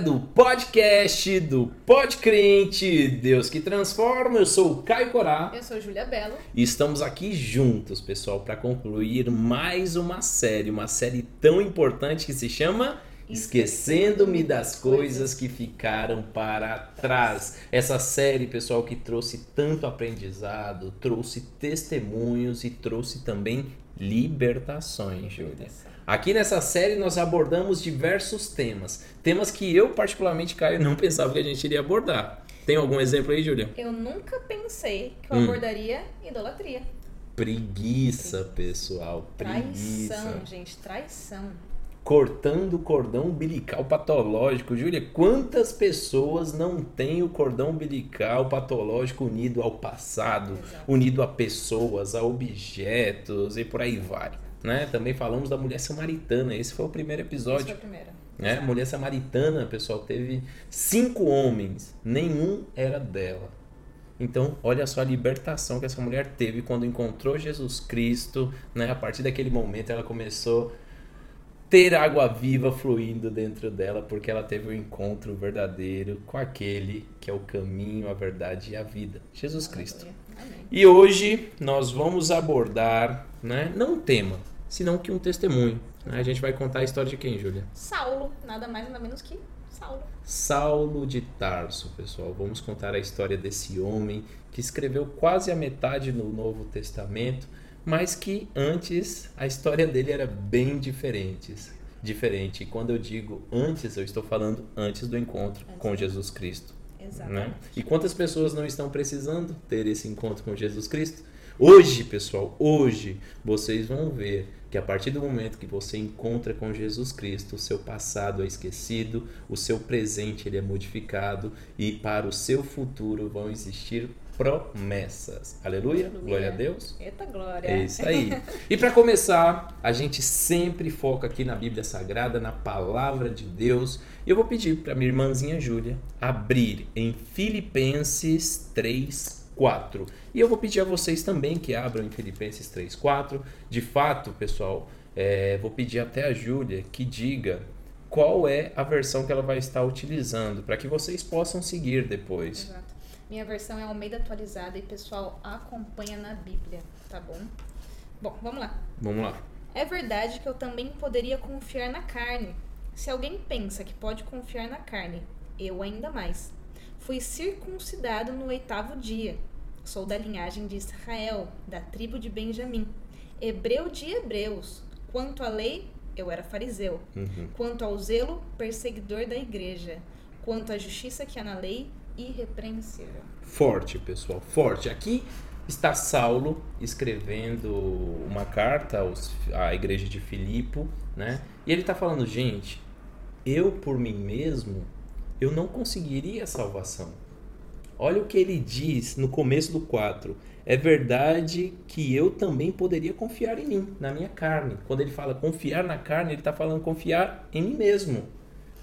do podcast do Podcrente, Deus que transforma. Eu sou o Caio Corá. Eu sou Júlia Belo. E estamos aqui juntos, pessoal, para concluir mais uma série, uma série tão importante que se chama Esquecendo-me das coisas que ficaram para trás. Essa série, pessoal, que trouxe tanto aprendizado, trouxe testemunhos e trouxe também libertações, Júlia. Aqui nessa série nós abordamos diversos temas. Temas que eu, particularmente, Caio, não pensava que a gente iria abordar. Tem algum exemplo aí, Júlia? Eu nunca pensei que eu hum. abordaria idolatria. Preguiça, pessoal. Preguiça. Traição, gente, traição. Cortando o cordão umbilical patológico. Júlia, quantas pessoas não têm o cordão umbilical patológico unido ao passado, Exato. unido a pessoas, a objetos e por aí vai? Né? Também falamos da mulher samaritana. Esse foi o primeiro episódio. Esse foi o primeiro. Né? Mulher samaritana, pessoal, teve cinco homens, nenhum era dela. Então, olha só a libertação que essa mulher teve quando encontrou Jesus Cristo, né? A partir daquele momento ela começou a ter água viva fluindo dentro dela, porque ela teve o um encontro verdadeiro com aquele que é o caminho, a verdade e a vida, Jesus Cristo. E hoje nós vamos abordar, né, não um tema, senão que um testemunho. Né? A gente vai contar a história de quem, Júlia? Saulo, nada mais nada menos que Saulo. Saulo de Tarso, pessoal. Vamos contar a história desse homem que escreveu quase a metade no Novo Testamento, mas que antes a história dele era bem diferente. Diferente. E quando eu digo antes, eu estou falando antes do encontro antes. com Jesus Cristo. Né? E quantas pessoas não estão precisando ter esse encontro com Jesus Cristo? Hoje, pessoal, hoje vocês vão ver que a partir do momento que você encontra com Jesus Cristo, o seu passado é esquecido, o seu presente ele é modificado e para o seu futuro vão existir promessas. Aleluia? Aleluia. Glória a Deus. Eita glória. É isso aí. e para começar, a gente sempre foca aqui na Bíblia Sagrada, na palavra de Deus. E eu vou pedir para minha irmãzinha Júlia abrir em Filipenses 3, 4. E eu vou pedir a vocês também que abram em Filipenses 3, 4. De fato, pessoal, é, vou pedir até a Júlia que diga qual é a versão que ela vai estar utilizando, para que vocês possam seguir depois. Exato. Minha versão é Almeida atualizada e pessoal acompanha na Bíblia, tá bom? Bom, vamos lá. Vamos lá. É verdade que eu também poderia confiar na carne. Se alguém pensa que pode confiar na carne, eu ainda mais. Fui circuncidado no oitavo dia Sou da linhagem de Israel, da tribo de Benjamim. Hebreu de hebreus. Quanto à lei, eu era fariseu. Uhum. Quanto ao zelo, perseguidor da igreja. Quanto à justiça que há na lei, irrepreensível. Forte, pessoal, forte. Aqui está Saulo escrevendo uma carta aos, à igreja de Filipe, né? E ele está falando, gente, eu por mim mesmo, eu não conseguiria a salvação. Olha o que ele diz no começo do 4. É verdade que eu também poderia confiar em mim, na minha carne. Quando ele fala confiar na carne, ele está falando confiar em mim mesmo.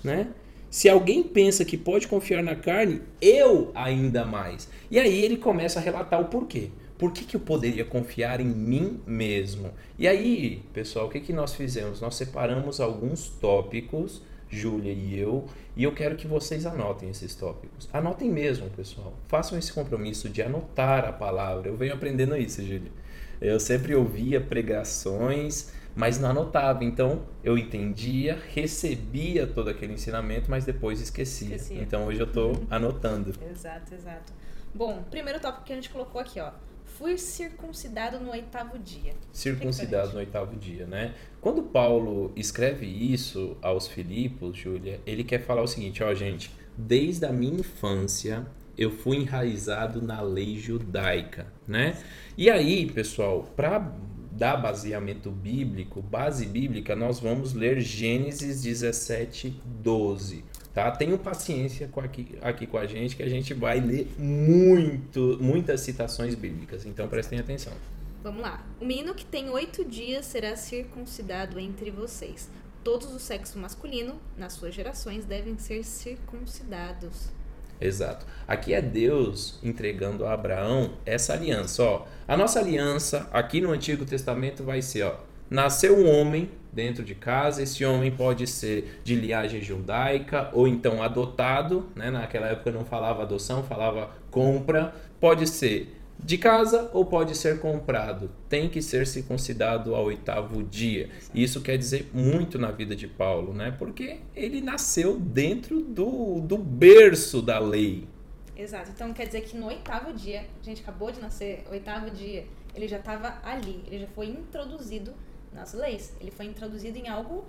Né? Se alguém pensa que pode confiar na carne, eu ainda mais. E aí ele começa a relatar o porquê. Por que, que eu poderia confiar em mim mesmo? E aí, pessoal, o que, que nós fizemos? Nós separamos alguns tópicos Júlia e eu, e eu quero que vocês anotem esses tópicos. Anotem mesmo, pessoal. Façam esse compromisso de anotar a palavra. Eu venho aprendendo isso, Júlia. Eu sempre ouvia pregações, mas não anotava. Então, eu entendia, recebia todo aquele ensinamento, mas depois esquecia. esquecia. Então, hoje eu estou anotando. Exato, exato. Bom, primeiro tópico que a gente colocou aqui, ó fui circuncidado no oitavo dia. Circuncidado no oitavo dia, né? Quando Paulo escreve isso aos Filipos, Júlia, ele quer falar o seguinte, ó, gente, desde a minha infância eu fui enraizado na lei judaica, né? E aí, pessoal, para dar baseamento bíblico, base bíblica, nós vamos ler Gênesis 17, 12 tá? Tenham paciência com aqui, aqui com a gente que a gente vai ler muito, muitas citações bíblicas, então prestem atenção. Vamos lá. O menino que tem oito dias será circuncidado entre vocês. Todos do sexo masculino, nas suas gerações, devem ser circuncidados. Exato. Aqui é Deus entregando a Abraão essa aliança. Ó, a nossa aliança aqui no Antigo Testamento vai ser, ó, nasceu um homem dentro de casa. Esse homem pode ser de linhagem judaica ou então adotado, né? Naquela época não falava adoção, falava compra. Pode ser de casa ou pode ser comprado. Tem que ser circuncidado ao oitavo dia. Isso quer dizer muito na vida de Paulo, né? Porque ele nasceu dentro do, do berço da lei. Exato. Então quer dizer que no oitavo dia, a gente acabou de nascer, oitavo dia, ele já estava ali, ele já foi introduzido nas leis. Ele foi introduzido em algo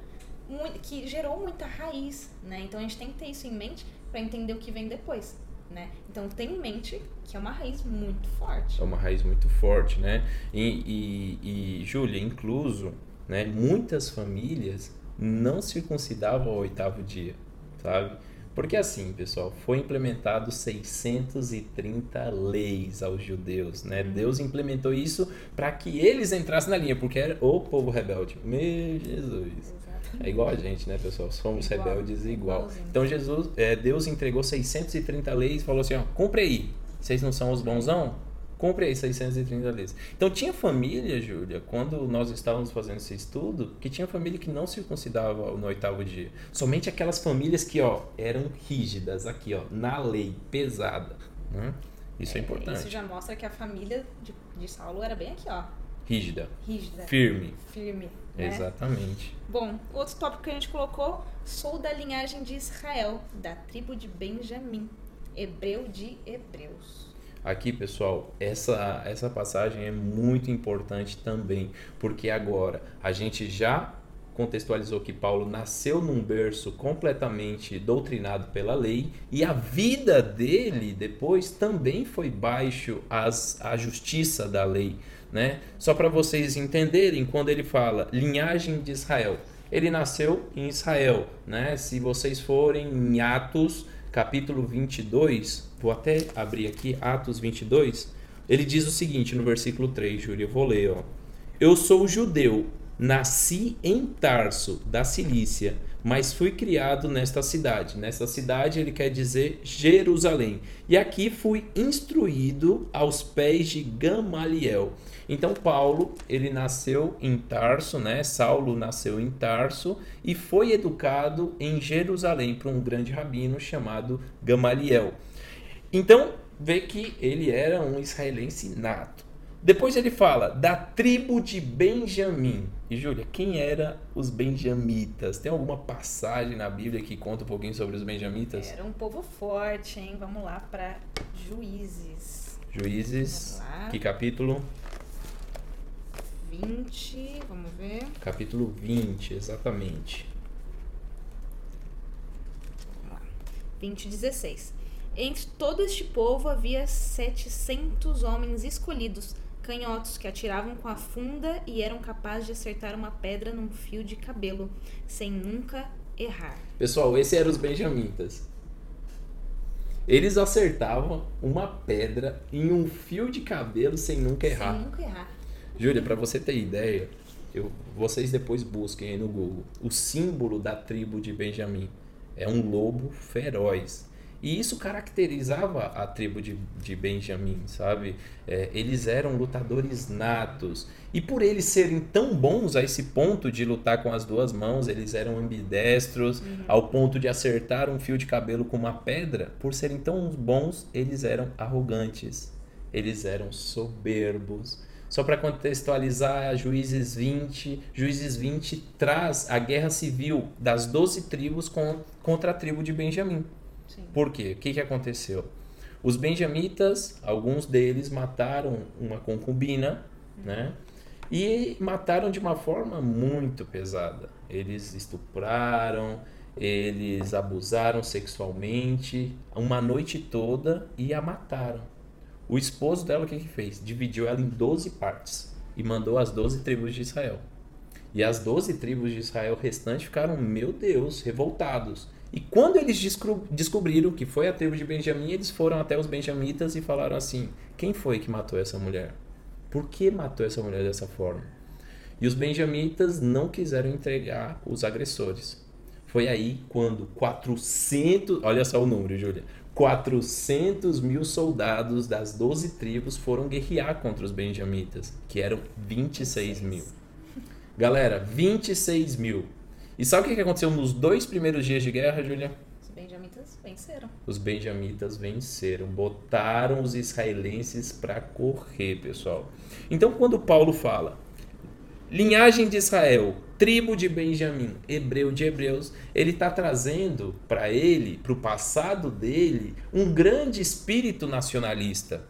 que gerou muita raiz, né? Então a gente tem que ter isso em mente para entender o que vem depois. Né? Então tem em mente que é uma raiz muito forte. É uma raiz muito forte, né? E, e, e Júlia, incluso, né, muitas famílias não circuncidavam ao oitavo dia, sabe? Porque assim, pessoal, foi implementado 630 leis aos judeus, né? Uhum. Deus implementou isso para que eles entrassem na linha, porque era o povo rebelde. Meu Jesus. É igual a gente, né, pessoal? Somos igual. rebeldes igual. Igualzinho. Então Jesus, é, Deus entregou 630 leis e falou assim, ó, compre aí. Vocês não são os bonzão? Compre aí 630 leis. Então tinha família, Júlia, quando nós estávamos fazendo esse estudo, que tinha família que não circuncidava no oitavo dia. Somente aquelas famílias que, ó, eram rígidas aqui, ó, na lei, pesada. Né? Isso é, é, importante. Isso já mostra que a família de, de Saulo era bem aqui, ó. Rígida. Rígida. Firme. Firme. Né? Exatamente. Bom, outro tópico que a gente colocou, sou da linhagem de Israel, da tribo de Benjamim, hebreu de hebreus. Aqui, pessoal, essa, essa passagem é muito importante também, porque agora a gente já contextualizou que Paulo nasceu num berço completamente doutrinado pela lei e a vida dele depois também foi baixo às, à justiça da lei. Né? Só para vocês entenderem, quando ele fala linhagem de Israel, ele nasceu em Israel. Né? Se vocês forem em Atos capítulo 22, vou até abrir aqui Atos 22, ele diz o seguinte no versículo 3, Júlia, eu vou ler, ó. Eu sou judeu, nasci em Tarso, da Cilícia, mas fui criado nesta cidade. Nesta cidade ele quer dizer Jerusalém. E aqui fui instruído aos pés de Gamaliel. Então Paulo, ele nasceu em Tarso, né? Saulo nasceu em Tarso e foi educado em Jerusalém por um grande rabino chamado Gamaliel. Então, vê que ele era um israelense nato. Depois ele fala da tribo de Benjamim. E Júlia, quem eram os benjamitas? Tem alguma passagem na Bíblia que conta um pouquinho sobre os benjamitas? Era um povo forte, hein? Vamos lá para Juízes. Juízes, que capítulo? 20, vamos ver. Capítulo 20, exatamente. Vamos lá. 20, 16. Entre todo este povo havia setecentos homens escolhidos, canhotos que atiravam com a funda e eram capazes de acertar uma pedra num fio de cabelo, sem nunca errar. Pessoal, esses eram os benjamitas. Eles acertavam uma pedra em um fio de cabelo sem nunca errar. Sem nunca errar. Júlia, para você ter ideia, eu, vocês depois busquem aí no Google. O símbolo da tribo de Benjamim é um lobo feroz. E isso caracterizava a tribo de, de Benjamim, sabe? É, eles eram lutadores natos. E por eles serem tão bons a esse ponto de lutar com as duas mãos, eles eram ambidestros, uhum. ao ponto de acertar um fio de cabelo com uma pedra, por serem tão bons, eles eram arrogantes, eles eram soberbos, só para contextualizar, Juízes 20, Juízes 20 traz a guerra civil das 12 tribos contra a tribo de Benjamim. Sim. Por quê? O que, que aconteceu? Os benjamitas, alguns deles mataram uma concubina, uhum. né? E mataram de uma forma muito pesada. Eles estupraram, eles abusaram sexualmente uma noite toda e a mataram. O esposo dela, o que, que fez? Dividiu ela em 12 partes e mandou as 12 tribos de Israel. E as 12 tribos de Israel restantes ficaram, meu Deus, revoltados. E quando eles descobriram que foi a tribo de Benjamim, eles foram até os benjamitas e falaram assim: quem foi que matou essa mulher? Por que matou essa mulher dessa forma? E os benjamitas não quiseram entregar os agressores. Foi aí quando 400, olha só o número, Júlia, 400 mil soldados das 12 tribos foram guerrear contra os benjamitas, que eram 26 mil. Galera, 26 mil. E sabe o que aconteceu nos dois primeiros dias de guerra, Júlia? Os benjamitas venceram. Os benjamitas venceram, botaram os israelenses para correr, pessoal. Então, quando Paulo fala linhagem de Israel, tribo de Benjamim, hebreu de hebreus, ele está trazendo para ele, para o passado dele, um grande espírito nacionalista.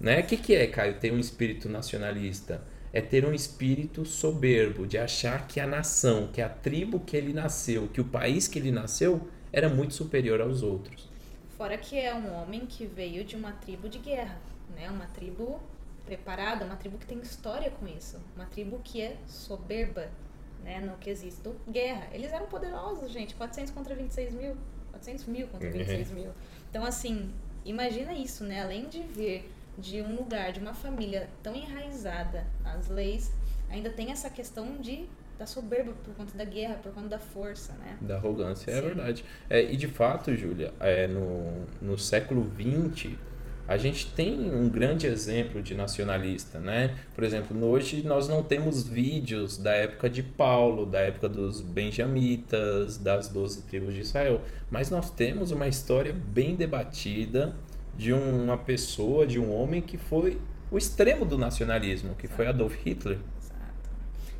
Né? O que, que é, Caio, ter um espírito nacionalista? É ter um espírito soberbo, de achar que a nação, que a tribo que ele nasceu, que o país que ele nasceu, era muito superior aos outros. Fora que é um homem que veio de uma tribo de guerra, né? Uma tribo preparada, uma tribo que tem história com isso, uma tribo que é soberba, né? No quesito guerra. Eles eram poderosos, gente, 400 contra 26 mil, 400 mil contra 26 mil. Então, assim, imagina isso, né? Além de vir de um lugar, de uma família tão enraizada nas leis, ainda tem essa questão de da soberba por conta da guerra, por conta da força, né? Da arrogância, é Sim. verdade. É, e de fato, Júlia, é, no, no século XX, a gente tem um grande exemplo de nacionalista, né? Por exemplo, hoje nós não temos vídeos da época de Paulo, da época dos benjamitas, das doze tribos de Israel, mas nós temos uma história bem debatida de uma pessoa, de um homem que foi o extremo do nacionalismo, que foi Adolf Hitler. Exato.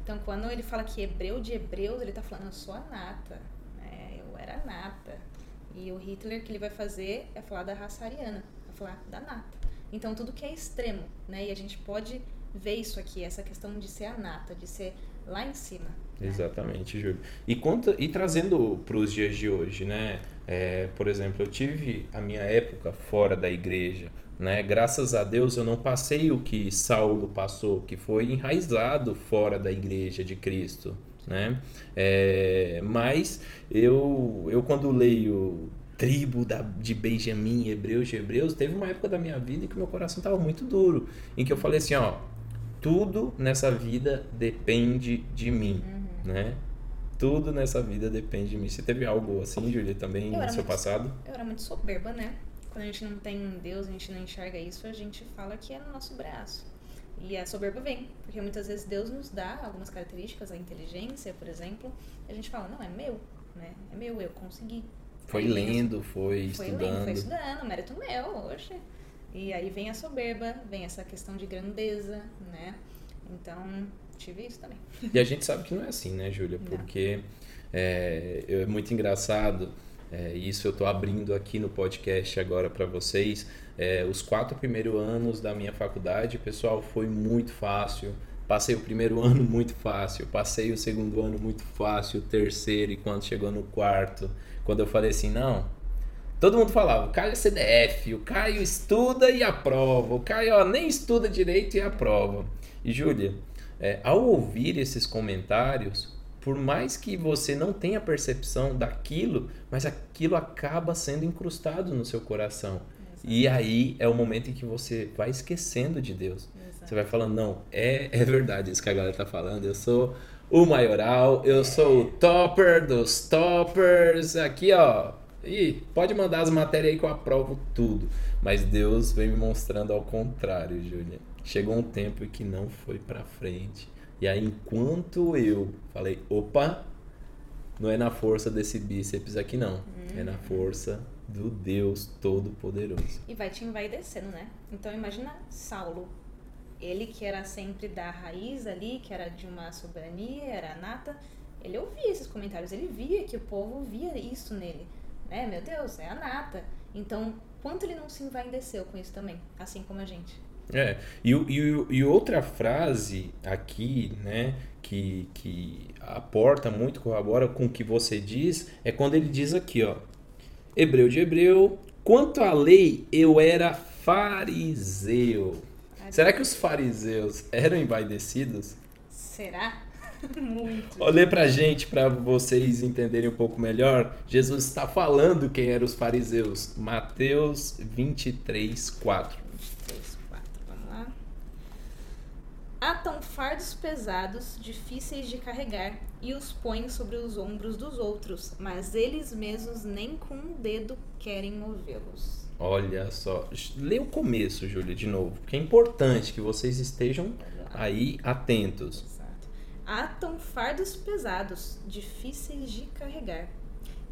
Então, quando ele fala que hebreu de hebreus, ele tá falando, eu sou a nata. né? eu era a nata. E o Hitler, que ele vai fazer, é falar da raça ariana, é falar da nata. Então, tudo que é extremo, né? E a gente pode ver isso aqui, essa questão de ser a nata, de ser lá em cima. né? Exatamente, Júlio. E, conta, e trazendo para os dias de hoje, né? É, por exemplo, eu tive a minha época fora da igreja, né? Graças a Deus eu não passei o que Saulo passou, que foi enraizado fora da igreja de Cristo, né? É, mas eu, eu quando leio tribo da, de Benjamim, hebreus de hebreus, teve uma época da minha vida em que meu coração estava muito duro, em que eu falei assim, ó, tudo nessa vida depende de mim, né? Tudo nessa vida depende de mim. Você teve algo assim, Júlia, também Eu no seu muito- passado? Eu era muito soberba, né? Quando a gente não tem Deus, a gente não enxerga isso, a gente fala que é no nosso braço. E a soberba vem, porque muitas vezes Deus nos dá algumas características, a inteligência, por exemplo, e a gente fala, não, é meu, né? É meu, eu consegui. Foi lendo, foi Foi estudando. lendo, foi estudando, mérito meu, oxe. E aí vem a soberba, vem essa questão de grandeza, né? Então, tive isso também. E a gente sabe que não é assim, né, Júlia? Porque é, é muito engraçado, é, isso eu tô abrindo aqui no podcast agora para vocês. É, os quatro primeiros anos da minha faculdade, pessoal, foi muito fácil. Passei o primeiro ano muito fácil, passei o segundo ano muito fácil, o terceiro, e quando chegou no quarto, quando eu falei assim, não, Todo mundo falava, o Caio é CDF, o Caio estuda e aprova, o Caio ó, nem estuda direito e aprova. E Júlia, é, ao ouvir esses comentários, por mais que você não tenha percepção daquilo, mas aquilo acaba sendo incrustado no seu coração. E aí é o momento em que você vai esquecendo de Deus. Você vai falando, não, é, é verdade isso que a galera tá falando, eu sou o maioral, eu sou o topper dos toppers, aqui ó, e pode mandar as matérias aí que eu aprovo tudo. Mas Deus vem me mostrando ao contrário, Júlia. Chegou um tempo em que não foi pra frente. E aí, enquanto eu falei, opa, não é na força desse bíceps aqui não. É na força do Deus Todo-Poderoso. E vai te envaidecendo, né? Então imagina Saulo. Ele que era sempre da raiz ali, que era de uma soberania, era nata, ele ouvia esses comentários, ele via que o povo via isso nele. Né? Meu Deus, é a nata. Então, quanto ele não se envaideceu com isso também, assim como a gente. É, e, e, e outra frase aqui, né, que, que aporta muito, corrobora com o que você diz, é quando ele diz aqui, ó, Hebreu de Hebreu, quanto à lei, eu era fariseu. Será que os fariseus eram envaidecidos? Será? Muito. Olha pra gente, pra vocês entenderem um pouco melhor. Jesus está falando quem eram os fariseus. Mateus 23, 4. 3, 4, vamos lá. Atam fardos pesados, difíceis de carregar, e os põem sobre os ombros dos outros, mas eles mesmos nem com um dedo querem movê-los. Olha só, lê o começo, Júlia, de novo, porque é importante que vocês estejam aí atentos. Atam fardos pesados, difíceis de carregar,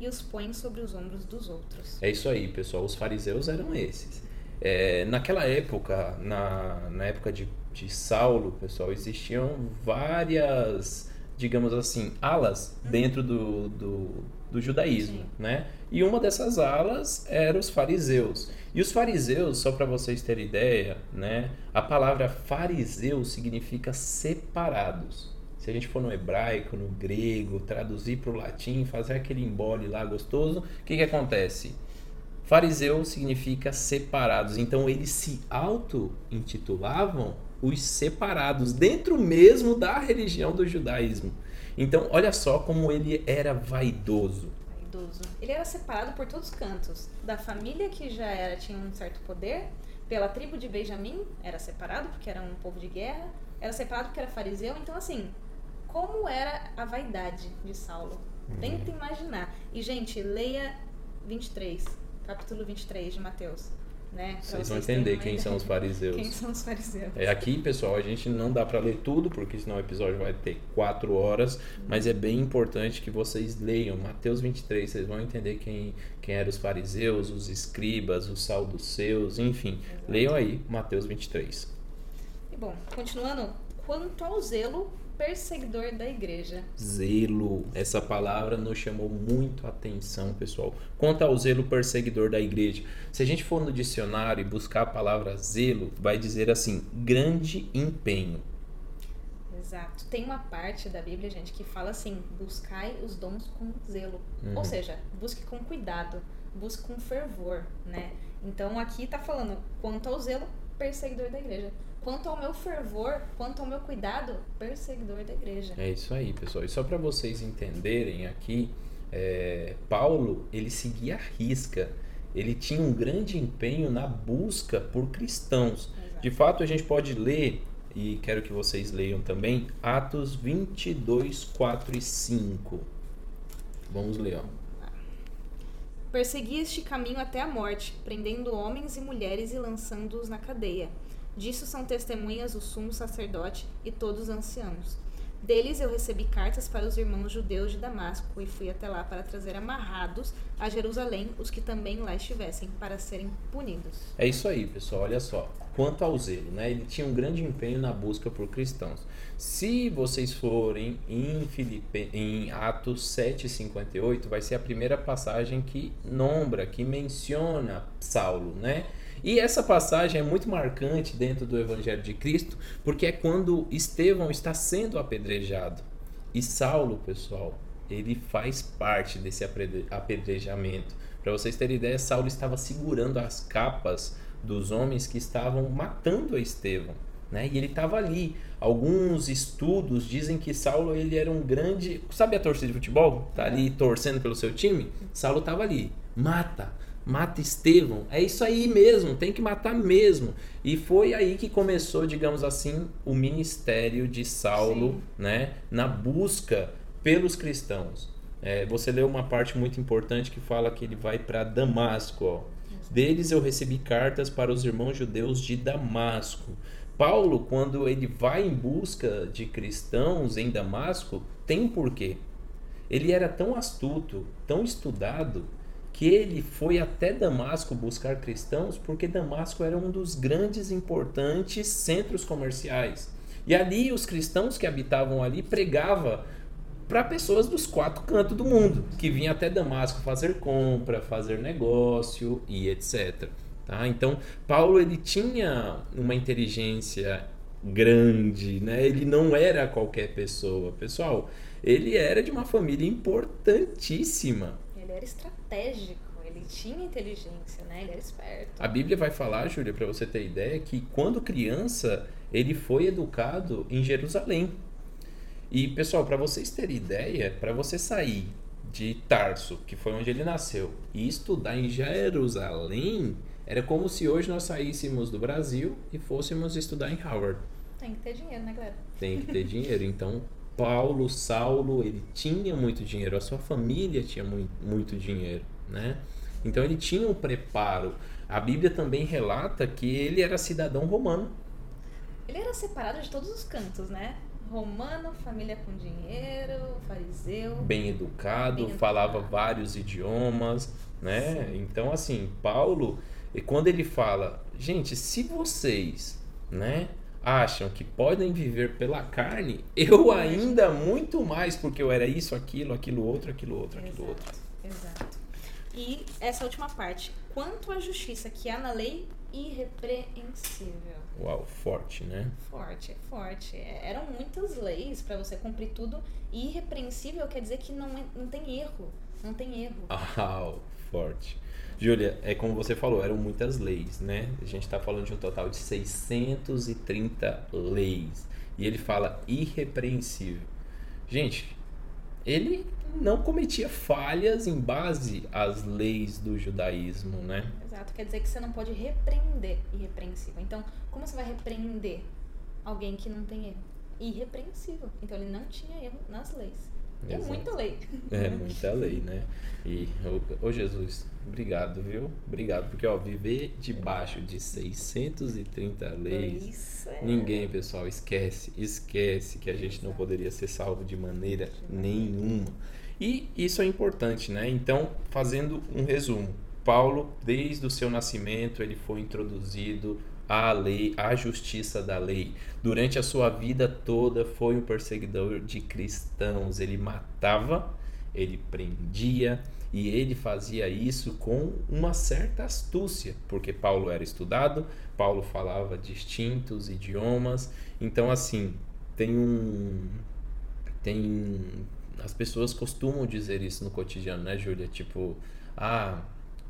e os põem sobre os ombros dos outros. É isso aí, pessoal. Os fariseus eram esses. É, naquela época, na, na época de, de Saulo, pessoal, existiam várias, digamos assim, alas dentro do, do, do judaísmo, Sim. né? E uma dessas alas era os fariseus. E os fariseus, só para vocês terem ideia, né? A palavra fariseu significa separados. Se a gente for no hebraico, no grego, traduzir para o latim, fazer aquele embole lá gostoso, o que, que acontece? Fariseu significa separados. Então eles se auto-intitulavam os separados, dentro mesmo da religião do judaísmo. Então, olha só como ele era vaidoso. Vaidoso. Ele era separado por todos os cantos. Da família que já era, tinha um certo poder, pela tribo de Benjamim, era separado porque era um povo de guerra, era separado porque era fariseu. Então, assim, como era a vaidade de Saulo? Tenta imaginar. E, gente, leia 23, capítulo 23 de Mateus. Né? Vocês vão entender quem ideia. são os fariseus. Quem são os fariseus? É, aqui, pessoal, a gente não dá para ler tudo, porque senão o episódio vai ter quatro horas, mas é bem importante que vocês leiam Mateus 23, vocês vão entender quem, quem eram os fariseus, os escribas, os saduceus, enfim. Leiam aí Mateus 23. E bom, continuando, quanto ao zelo perseguidor da igreja. Zelo, essa palavra nos chamou muito a atenção, pessoal. Quanto ao zelo perseguidor da igreja, se a gente for no dicionário e buscar a palavra zelo, vai dizer assim: grande empenho. Exato. Tem uma parte da Bíblia, gente, que fala assim: buscai os dons com zelo. Uhum. Ou seja, busque com cuidado, busque com fervor, né? Então aqui tá falando quanto ao zelo perseguidor da igreja. Quanto ao meu fervor, quanto ao meu cuidado, perseguidor da igreja. É isso aí, pessoal. E só para vocês entenderem aqui, é, Paulo ele seguia a risca. Ele tinha um grande empenho na busca por cristãos. Exato. De fato, a gente pode ler, e quero que vocês leiam também, Atos 22, 4 e 5. Vamos ler, ó. Persegui este caminho até a morte, prendendo homens e mulheres e lançando-os na cadeia. Disso são testemunhas o sumo sacerdote e todos os anciãos. Deles eu recebi cartas para os irmãos judeus de Damasco e fui até lá para trazer amarrados a Jerusalém os que também lá estivessem, para serem punidos. É isso aí, pessoal. Olha só. Quanto ao zelo, né? Ele tinha um grande empenho na busca por cristãos. Se vocês forem em, Filipe... em Atos 7,58, vai ser a primeira passagem que nombra, que menciona Saulo, né? E essa passagem é muito marcante dentro do Evangelho de Cristo, porque é quando Estevão está sendo apedrejado. E Saulo, pessoal, ele faz parte desse apedre- apedrejamento. Para vocês terem ideia, Saulo estava segurando as capas dos homens que estavam matando a Estevão. Né? E ele estava ali. Alguns estudos dizem que Saulo ele era um grande. Sabe a torcida de futebol? Tá ali torcendo pelo seu time? Saulo estava ali. Mata, mata Estevão. É isso aí mesmo, tem que matar mesmo. E foi aí que começou, digamos assim, o ministério de Saulo, Sim. né? Na busca pelos cristãos. É, você leu uma parte muito importante que fala que ele vai para Damasco. Ó. Deles eu recebi cartas para os irmãos judeus de Damasco. Paulo, quando ele vai em busca de cristãos em Damasco, tem um porquê. Ele era tão astuto, tão estudado, que ele foi até Damasco buscar cristãos, porque Damasco era um dos grandes importantes centros comerciais. E ali os cristãos que habitavam ali pregava para pessoas dos quatro cantos do mundo, que vinham até Damasco fazer compra, fazer negócio e etc. Tá? Então, Paulo ele tinha uma inteligência grande, né? Ele não era qualquer pessoa, pessoal. Ele era de uma família importantíssima. Ele era estratégico, ele tinha inteligência, né? Ele era esperto. A Bíblia vai falar, Júlia, para você ter ideia, que quando criança ele foi educado em Jerusalém. E pessoal, para vocês terem ideia, para você sair de Tarso, que foi onde ele nasceu, e estudar em Jerusalém, era como se hoje nós saíssemos do Brasil e fôssemos estudar em Harvard. Tem que ter dinheiro, né, galera? Tem que ter dinheiro. Então, Paulo, Saulo, ele tinha muito dinheiro, a sua família tinha muito, muito dinheiro, né? Então ele tinha um preparo. A Bíblia também relata que ele era cidadão romano. Ele era separado de todos os cantos, né? romano, família com dinheiro, fariseu. Bem educado, Bem falava educado. vários idiomas, né? Então, assim, Paulo, e quando ele fala, gente, se vocês, né, acham que podem viver pela carne, eu ainda muito mais, porque eu era isso, aquilo, aquilo outro, aquilo outro, aquilo outro. Exato, exato. E essa última parte. Quanto à justiça que há na lei, irrepreensível. Uau, forte, né? Forte, forte. É, Eram muitas leis para você cumprir tudo. E irrepreensível quer dizer que não, é- não tem erro. Não tem erro. Uau, forte. Júlia, é como você falou, eram muitas leis, né? A gente está falando de um total de 630 leis. E ele fala irrepreensível. Gente, ele não cometia falhas em base às leis do judaísmo, né? Exato. Quer dizer que você não pode repreender irrepreensível. Então, como você vai repreender alguém que não tem erro? Irrepreensível. Então, ele não tinha erro nas leis. É Exato. muita lei. É muita lei, né? E, ô, ô Jesus, obrigado, viu? Obrigado, porque, ó, viver debaixo de 630 leis. Isso é. Ninguém, pessoal, esquece, esquece que a gente não poderia ser salvo de maneira nenhuma. E isso é importante, né? Então, fazendo um resumo, Paulo, desde o seu nascimento, ele foi introduzido à lei, à justiça da lei. Durante a sua vida toda, foi um perseguidor de cristãos. Ele matava, ele prendia e ele fazia isso com uma certa astúcia, porque Paulo era estudado, Paulo falava distintos idiomas. Então, assim, tem um. Tem. As pessoas costumam dizer isso no cotidiano, né, Júlia? Tipo, ah,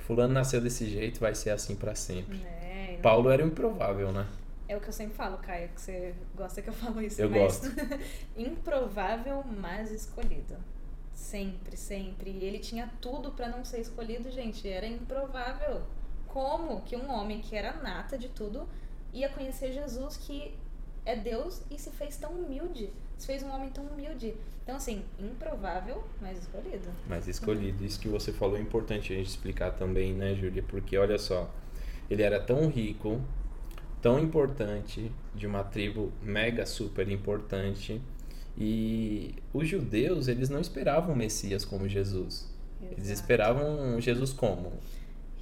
Fulano nasceu desse jeito, vai ser assim para sempre. É, não- Paulo era improvável, né? é o que eu sempre falo, Caio, que você gosta que eu falo isso. Eu mas improvável, mas escolhido. Sempre, sempre. E ele tinha tudo pra não ser escolhido, gente. Era improvável. Como que um homem que era nata de tudo ia conhecer Jesus, que é Deus, e se fez tão humilde? Se fez um homem tão humilde. Então, assim, improvável, mas escolhido. Mas escolhido. Isso que você falou é importante a gente explicar também, né, Júlia? Porque olha só, ele era tão rico, tão importante, de uma tribo mega super importante, e os judeus, eles não esperavam o Messias como Jesus. Eles Exato. esperavam um Jesus como?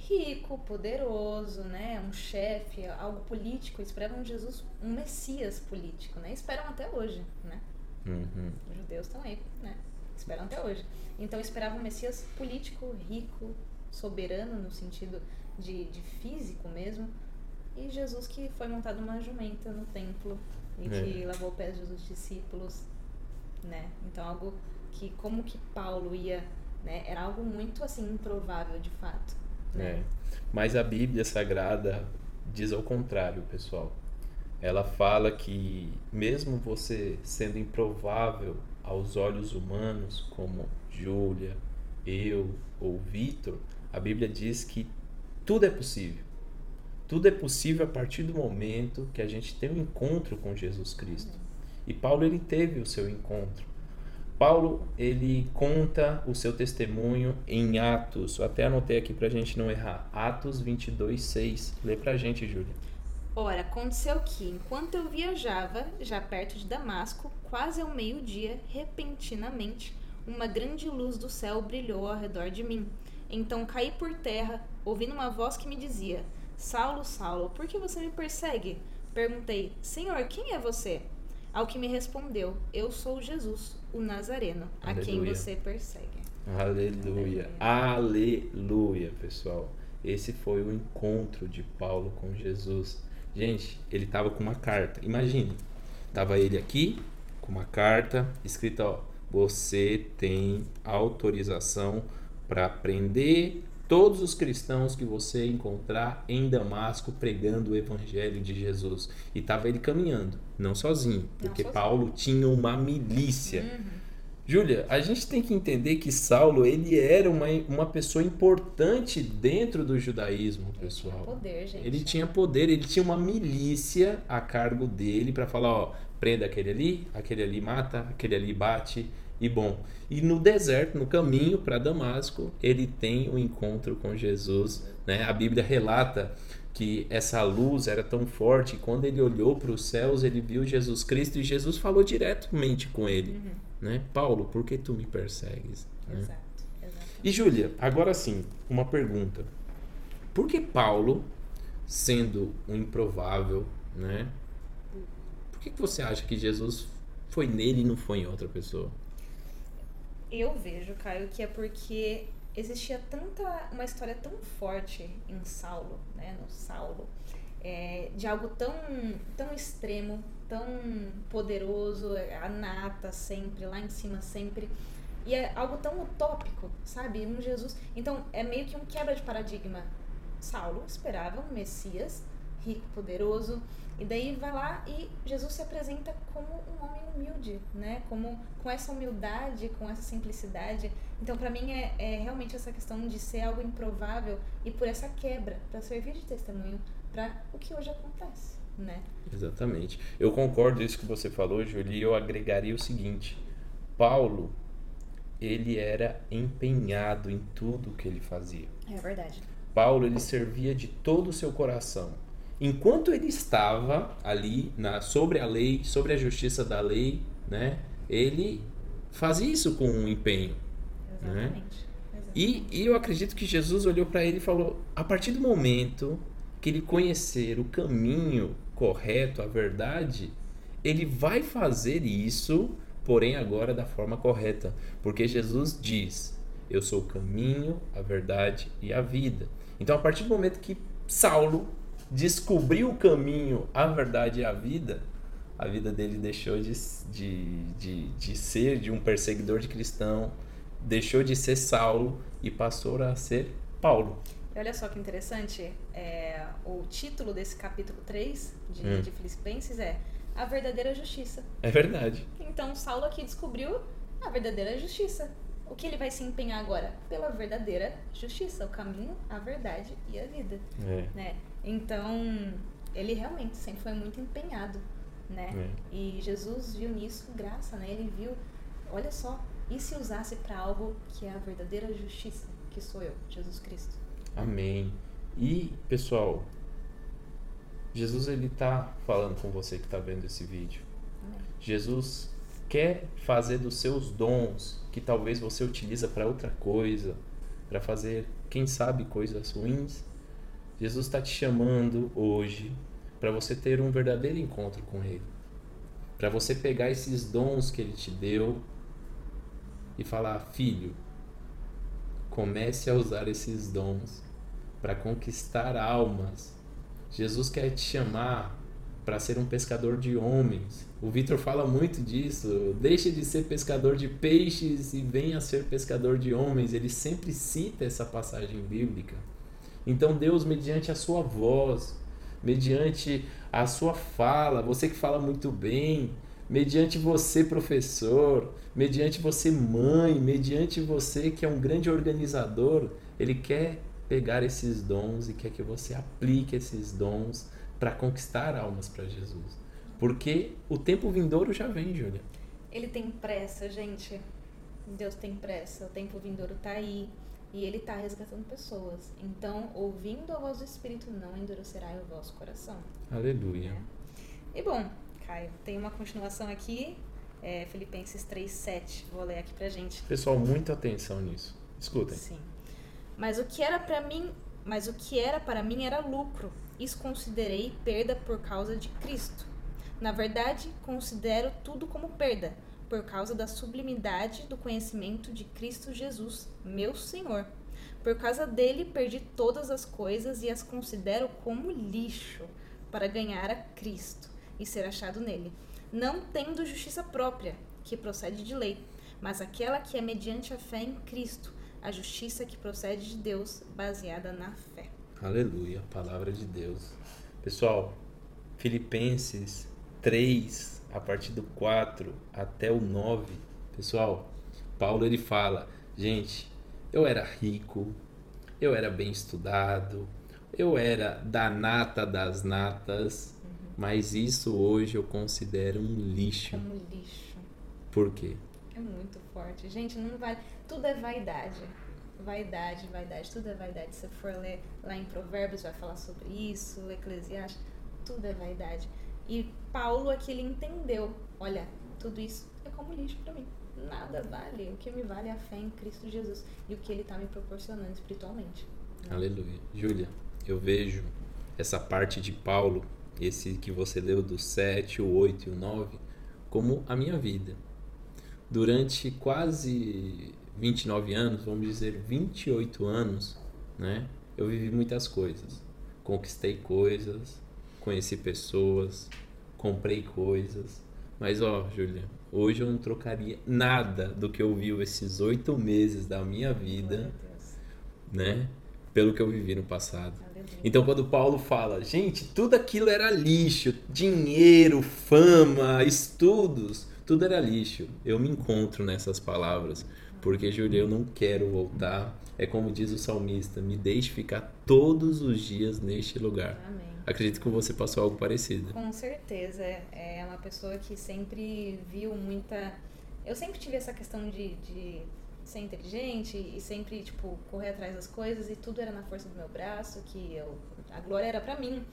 rico, poderoso, né? Um chefe, algo político. Esperavam Jesus, um Messias político, né? Esperam até hoje, né? Uhum. Os judeus estão aí, né? Esperam até hoje. Então esperavam um Messias político, rico, soberano no sentido de, de físico mesmo. E Jesus que foi montado uma jumenta no templo e É. que lavou pés dos discípulos, né? Então algo que como que Paulo ia, né? Era algo muito assim improvável de fato. Né? É. Mas a Bíblia Sagrada diz ao contrário, pessoal. Ela fala que, mesmo você sendo improvável aos olhos humanos, como Júlia, eu ou Vitor, a Bíblia diz que tudo é possível. Tudo é possível a partir do momento que a gente tem um encontro com Jesus Cristo. E Paulo ele teve o seu encontro. Paulo, ele conta o seu testemunho em Atos. Eu até anotei aqui pra gente não errar. Atos 22, 6. Lê pra gente, Júlia. Ora, aconteceu que, enquanto eu viajava, já perto de Damasco, quase ao meio-dia, repentinamente, uma grande luz do céu brilhou ao redor de mim. Então caí por terra, ouvindo uma voz que me dizia: Saulo, Saulo, por que você me persegue? Perguntei: Senhor, quem é você? Ao que me respondeu: Eu sou Jesus, o Nazareno, a quem Aleluia. você persegue. Aleluia. Aleluia, pessoal. Esse foi o encontro de Paulo com Jesus. Gente, ele tava com uma carta. Imagine. Tava ele aqui com uma carta escrita, ó, você tem autorização para prender todos os cristãos que você encontrar em Damasco pregando o evangelho de Jesus. E tava ele caminhando, não sozinho, porque sozinho. Paulo tinha uma milícia. Uhum. Júlia, a gente tem que entender que Saulo ele era uma, uma pessoa importante dentro do judaísmo, pessoal. Poder, gente. Ele tinha poder, ele tinha uma milícia a cargo dele para falar, ó, prenda aquele ali, aquele ali mata, aquele ali bate e bom. E no deserto, no caminho para Damasco, ele tem o um encontro com Jesus, né? A Bíblia relata que essa luz era tão forte, e quando ele olhou para os céus, ele viu Jesus Cristo e Jesus falou diretamente com ele, Uhum. né? Paulo, por que tu me persegues? né? Exato, exato. E Júlia, agora sim, uma pergunta. Por que Paulo, sendo um improvável, né? Por que, que você acha que Jesus foi nele e não foi em outra pessoa? Eu vejo, Caio, que é porque existia tanta uma história tão forte em Saulo, né, no Saulo, é, de algo tão tão extremo, tão poderoso, a nata sempre lá em cima sempre. E é algo tão utópico, sabe? Um Jesus. Então, é meio que um quebra de paradigma. Saulo esperava um Messias rico, poderoso, e daí vai lá e Jesus se apresenta como um homem humilde, né? Como com essa humildade, com essa simplicidade. Então, para mim é, é realmente essa questão de ser algo improvável e por essa quebra, para servir de testemunho para o que hoje acontece, né? Exatamente. Eu concordo isso que você falou, Júlia, e eu agregaria o seguinte: Paulo, ele era empenhado em tudo que ele fazia. É verdade. Paulo ele servia de todo o seu coração. Enquanto ele estava ali na, sobre a lei, sobre a justiça da lei, né? Ele fazia isso com um empenho. Exatamente. E, e eu acredito que Jesus olhou para ele e falou: a partir do momento que ele conhecer o caminho correto, a verdade, ele vai fazer isso, porém agora da forma correta, porque Jesus diz: eu sou o caminho, a verdade e a vida. Então, a partir do momento que Saulo descobriu o caminho, a verdade e a vida, a vida dele deixou de, de, de, de ser de um perseguidor de cristão, deixou de ser Saulo e passou a ser Paulo. E olha só que interessante, é, o título desse capítulo 3 de, Hum. de Filipenses é A Verdadeira Justiça. É verdade. Então, Saulo aqui descobriu a verdadeira justiça. O que ele vai se empenhar agora? Pela verdadeira justiça, o caminho, a verdade e a vida, É. né? Então, ele realmente sempre foi muito empenhado, né? É. E Jesus viu nisso graça, né? Ele viu, olha só, e se usasse para algo que é a verdadeira justiça, que sou eu, Jesus Cristo. Amém. E, pessoal, Jesus ele tá falando com você que está vendo esse vídeo. Amém. Jesus quer fazer dos seus dons, que talvez você utiliza para outra coisa, para fazer, quem sabe, coisas ruins. Jesus está te chamando hoje para você ter um verdadeiro encontro com Ele. Para você pegar esses dons que Ele te deu e falar, filho, comece a usar esses dons para conquistar almas. Jesus quer te chamar para ser um pescador de homens. O Vitor fala muito disso. Deixe de ser pescador de peixes e venha ser pescador de homens. Ele sempre cita essa passagem bíblica. Então, Deus, mediante a sua voz, mediante a sua fala, você que fala muito bem, mediante você, professor, mediante você, mãe, mediante você que é um grande organizador, ele quer pegar esses dons e quer que você aplique esses dons para conquistar almas para Jesus. Porque o tempo vindouro já vem, Júlia. Ele tem pressa, gente. Deus tem pressa. O tempo vindouro tá aí. E ele tá resgatando pessoas. Então, ouvindo a voz do Espírito, não endurecerá o vosso coração. Aleluia. E bom, Caio, tem uma continuação aqui. É, Filipenses 3,7. Vou ler aqui pra gente. Pessoal, muita atenção nisso. Escutem. Sim. Mas o que era para mim, mas o que era para mim era lucro. Isso considerei perda por causa de Cristo. Na verdade, considero tudo como perda, por causa da sublimidade do conhecimento de Cristo Jesus, meu Senhor. Por causa dele, perdi todas as coisas e as considero como lixo, para ganhar a Cristo e ser achado nele, não tendo justiça própria, que procede de lei, mas aquela que é mediante a fé em Cristo, a justiça que procede de Deus, baseada na fé. Aleluia, palavra de Deus. Pessoal, Filipenses 3, a partir do 4 até o 9. Pessoal, Paulo ele fala: gente, eu era rico, eu era bem estudado, eu era da nata das natas, mas isso hoje eu considero um lixo. Como lixo. Por quê? É muito forte. Gente, não vale. Tudo é vaidade. Vaidade, vaidade, tudo é vaidade. Se você for ler lá em Provérbios, vai falar sobre isso, Eclesiastes, tudo é vaidade. E Paulo aqui ele entendeu, olha, tudo isso é como lixo para mim. Nada vale. O que me vale é a fé em Cristo Jesus e o que ele está me proporcionando espiritualmente. Né? Aleluia. Júlia, eu vejo essa parte de Paulo, esse que você leu do 7, o 8 e o 9, como a minha vida. Durante quase 29 anos, vamos dizer 28 anos, né? Eu vivi muitas coisas. Conquistei coisas, conheci pessoas, comprei coisas. Mas ó, Júlia, hoje eu não trocaria nada do que eu vi esses oito meses da minha vida, né? Pelo que eu vivi no passado. Então, quando Paulo fala, gente, tudo aquilo era lixo, dinheiro, fama, estudos, tudo era lixo. Eu me encontro nessas palavras, porque, Júlia, eu não quero voltar. É como diz o salmista: me deixe ficar todos os dias neste lugar. Amém. Acredito que você passou algo parecido. Com certeza. É uma pessoa que sempre viu muita. Eu sempre tive essa questão de, de ser inteligente e sempre, tipo, correr atrás das coisas e tudo era na força do meu braço, que eu, a glória era para mim,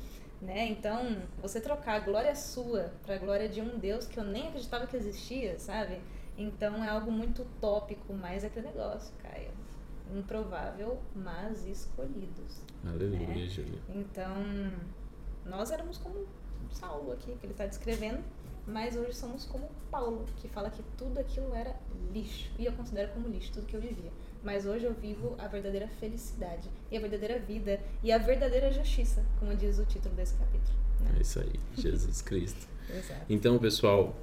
né? Então, você trocar a glória sua para a glória de um Deus que eu nem acreditava que existia, sabe? Então é algo muito utópico, mas é aquele negócio, Caio. Improvável, mas escolhidos. Aleluia, né? Júlia. Então, nós éramos como Saulo aqui, que ele está descrevendo, mas hoje somos como Paulo, que fala que tudo aquilo era lixo. E eu considero como lixo tudo que eu vivia. Mas hoje eu vivo a verdadeira felicidade, e a verdadeira vida, e a verdadeira justiça, como diz o título desse capítulo. Né? É isso aí, Jesus Cristo. Exato. Então, pessoal,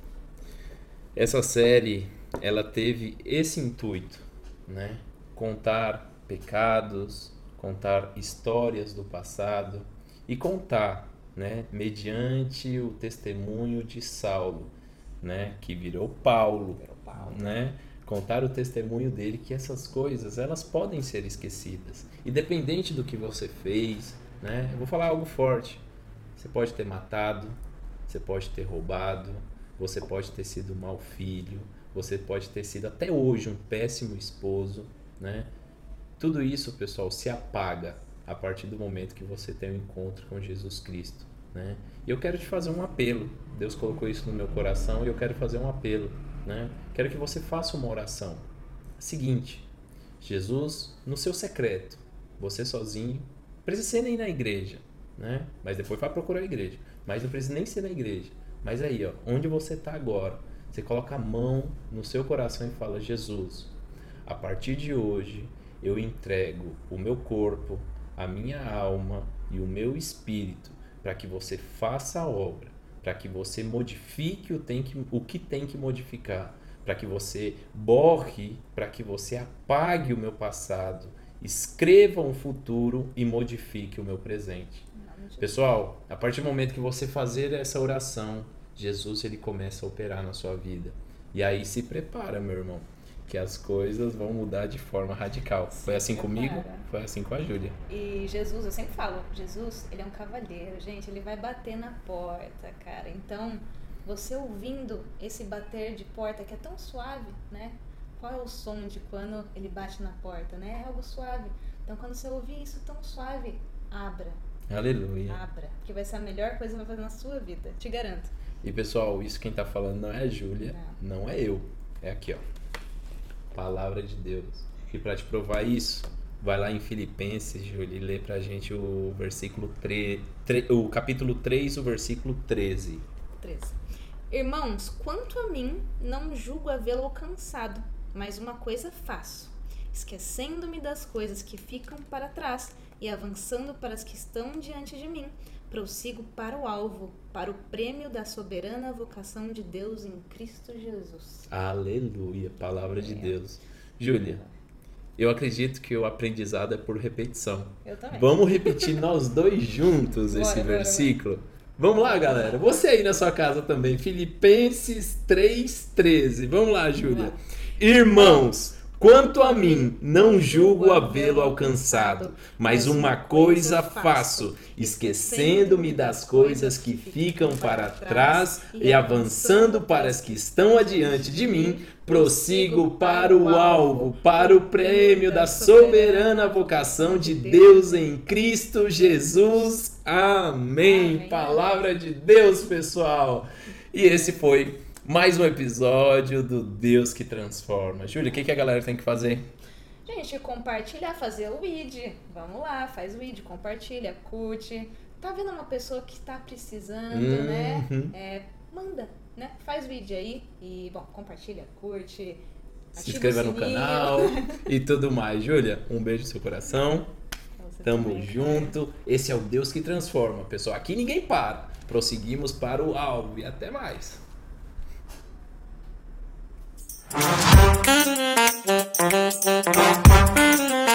essa série ela teve esse intuito, né? Contar pecados, contar histórias do passado e contar né, mediante o testemunho de Saulo, né, que virou Paulo, virou Paulo. né, contar o testemunho dele que essas coisas elas podem ser esquecidas, independente do que você fez, né, eu vou falar algo forte, você pode ter matado, você pode ter roubado, você pode ter sido um mau filho, você pode ter sido até hoje um péssimo esposo, né? Tudo isso, pessoal, se apaga a partir do momento que você tem um encontro com Jesus Cristo. Né? E eu quero te fazer um apelo. Deus colocou isso no meu coração e eu quero fazer um apelo. Né? Quero que você faça uma oração. Seguinte, Jesus, no seu secreto, você sozinho, precisa ser nem na igreja, né? Mas depois vai procurar a igreja. Mas não precisa nem ser na igreja. Mas aí, ó, onde você está agora, você coloca a mão no seu coração e fala: Jesus, a partir de hoje eu entrego o meu corpo, a minha alma e o meu espírito para que você faça a obra, para que você modifique o, tem que, o que tem que modificar, para que você borre, para que você apague o meu passado, escreva um futuro e modifique o meu presente. Pessoal, a partir do momento que você fazer essa oração, Jesus ele começa a operar na sua vida. E aí se prepara, meu irmão que as coisas vão mudar de forma radical. Foi assim comigo, foi assim com a Júlia. E Jesus, eu sempre falo, Jesus, ele é um cavalheiro, gente, ele vai bater na porta, cara. Então, você ouvindo esse bater de porta que é tão suave, né? Qual é o som de quando ele bate na porta, né? É algo suave. Então, quando você ouvir isso tão suave, abra. Aleluia. Abra, que vai ser a melhor coisa que vai fazer na sua vida, te garanto. E pessoal, isso quem tá falando não é a Júlia, não. não é eu. É aqui, ó. Palavra de Deus. E para te provar isso, vai lá em Filipenses, Júlio, e lê pra gente o versículo 3, 3, o capítulo 3, o versículo 13. 13. Irmãos, quanto a mim, não julgo havê-lo alcançado, mas uma coisa faço, esquecendo-me das coisas que ficam para trás e avançando para as que estão diante de mim, prossigo para o alvo, para o prêmio da soberana vocação de Deus em Cristo Jesus. Aleluia, palavra de Deus. Júlia, eu acredito que o aprendizado é por repetição. Eu também. Vamos repetir nós dois juntos esse bora, versículo? Bora. Vamos lá, galera. Você aí na sua casa também. Filipenses 3,13. Vamos lá, Júlia. Irmãos, Quanto a mim, não julgo havê-lo alcançado, mas uma coisa faço, esquecendo-me das coisas que ficam para trás e avançando para as que estão adiante de mim, prossigo para o alvo, para o prêmio da soberana vocação de Deus em Cristo Jesus. Amém. Palavra de Deus, pessoal. E esse foi mais um episódio do Deus que Transforma. Júlia, o que, que a galera tem que fazer? Gente, compartilhar, fazer o id. Vamos lá, faz o id, compartilha, curte. Tá vendo uma pessoa que tá precisando, Uhum. né? É, manda, né? Faz o id aí e, bom, compartilha, curte. Se inscreva no canal e tudo mais. Júlia, um beijo no seu coração. Você Tamo também. junto. Esse é o Deus que transforma, pessoal. Aqui ninguém para. Prosseguimos para o alvo e até mais. Thank you.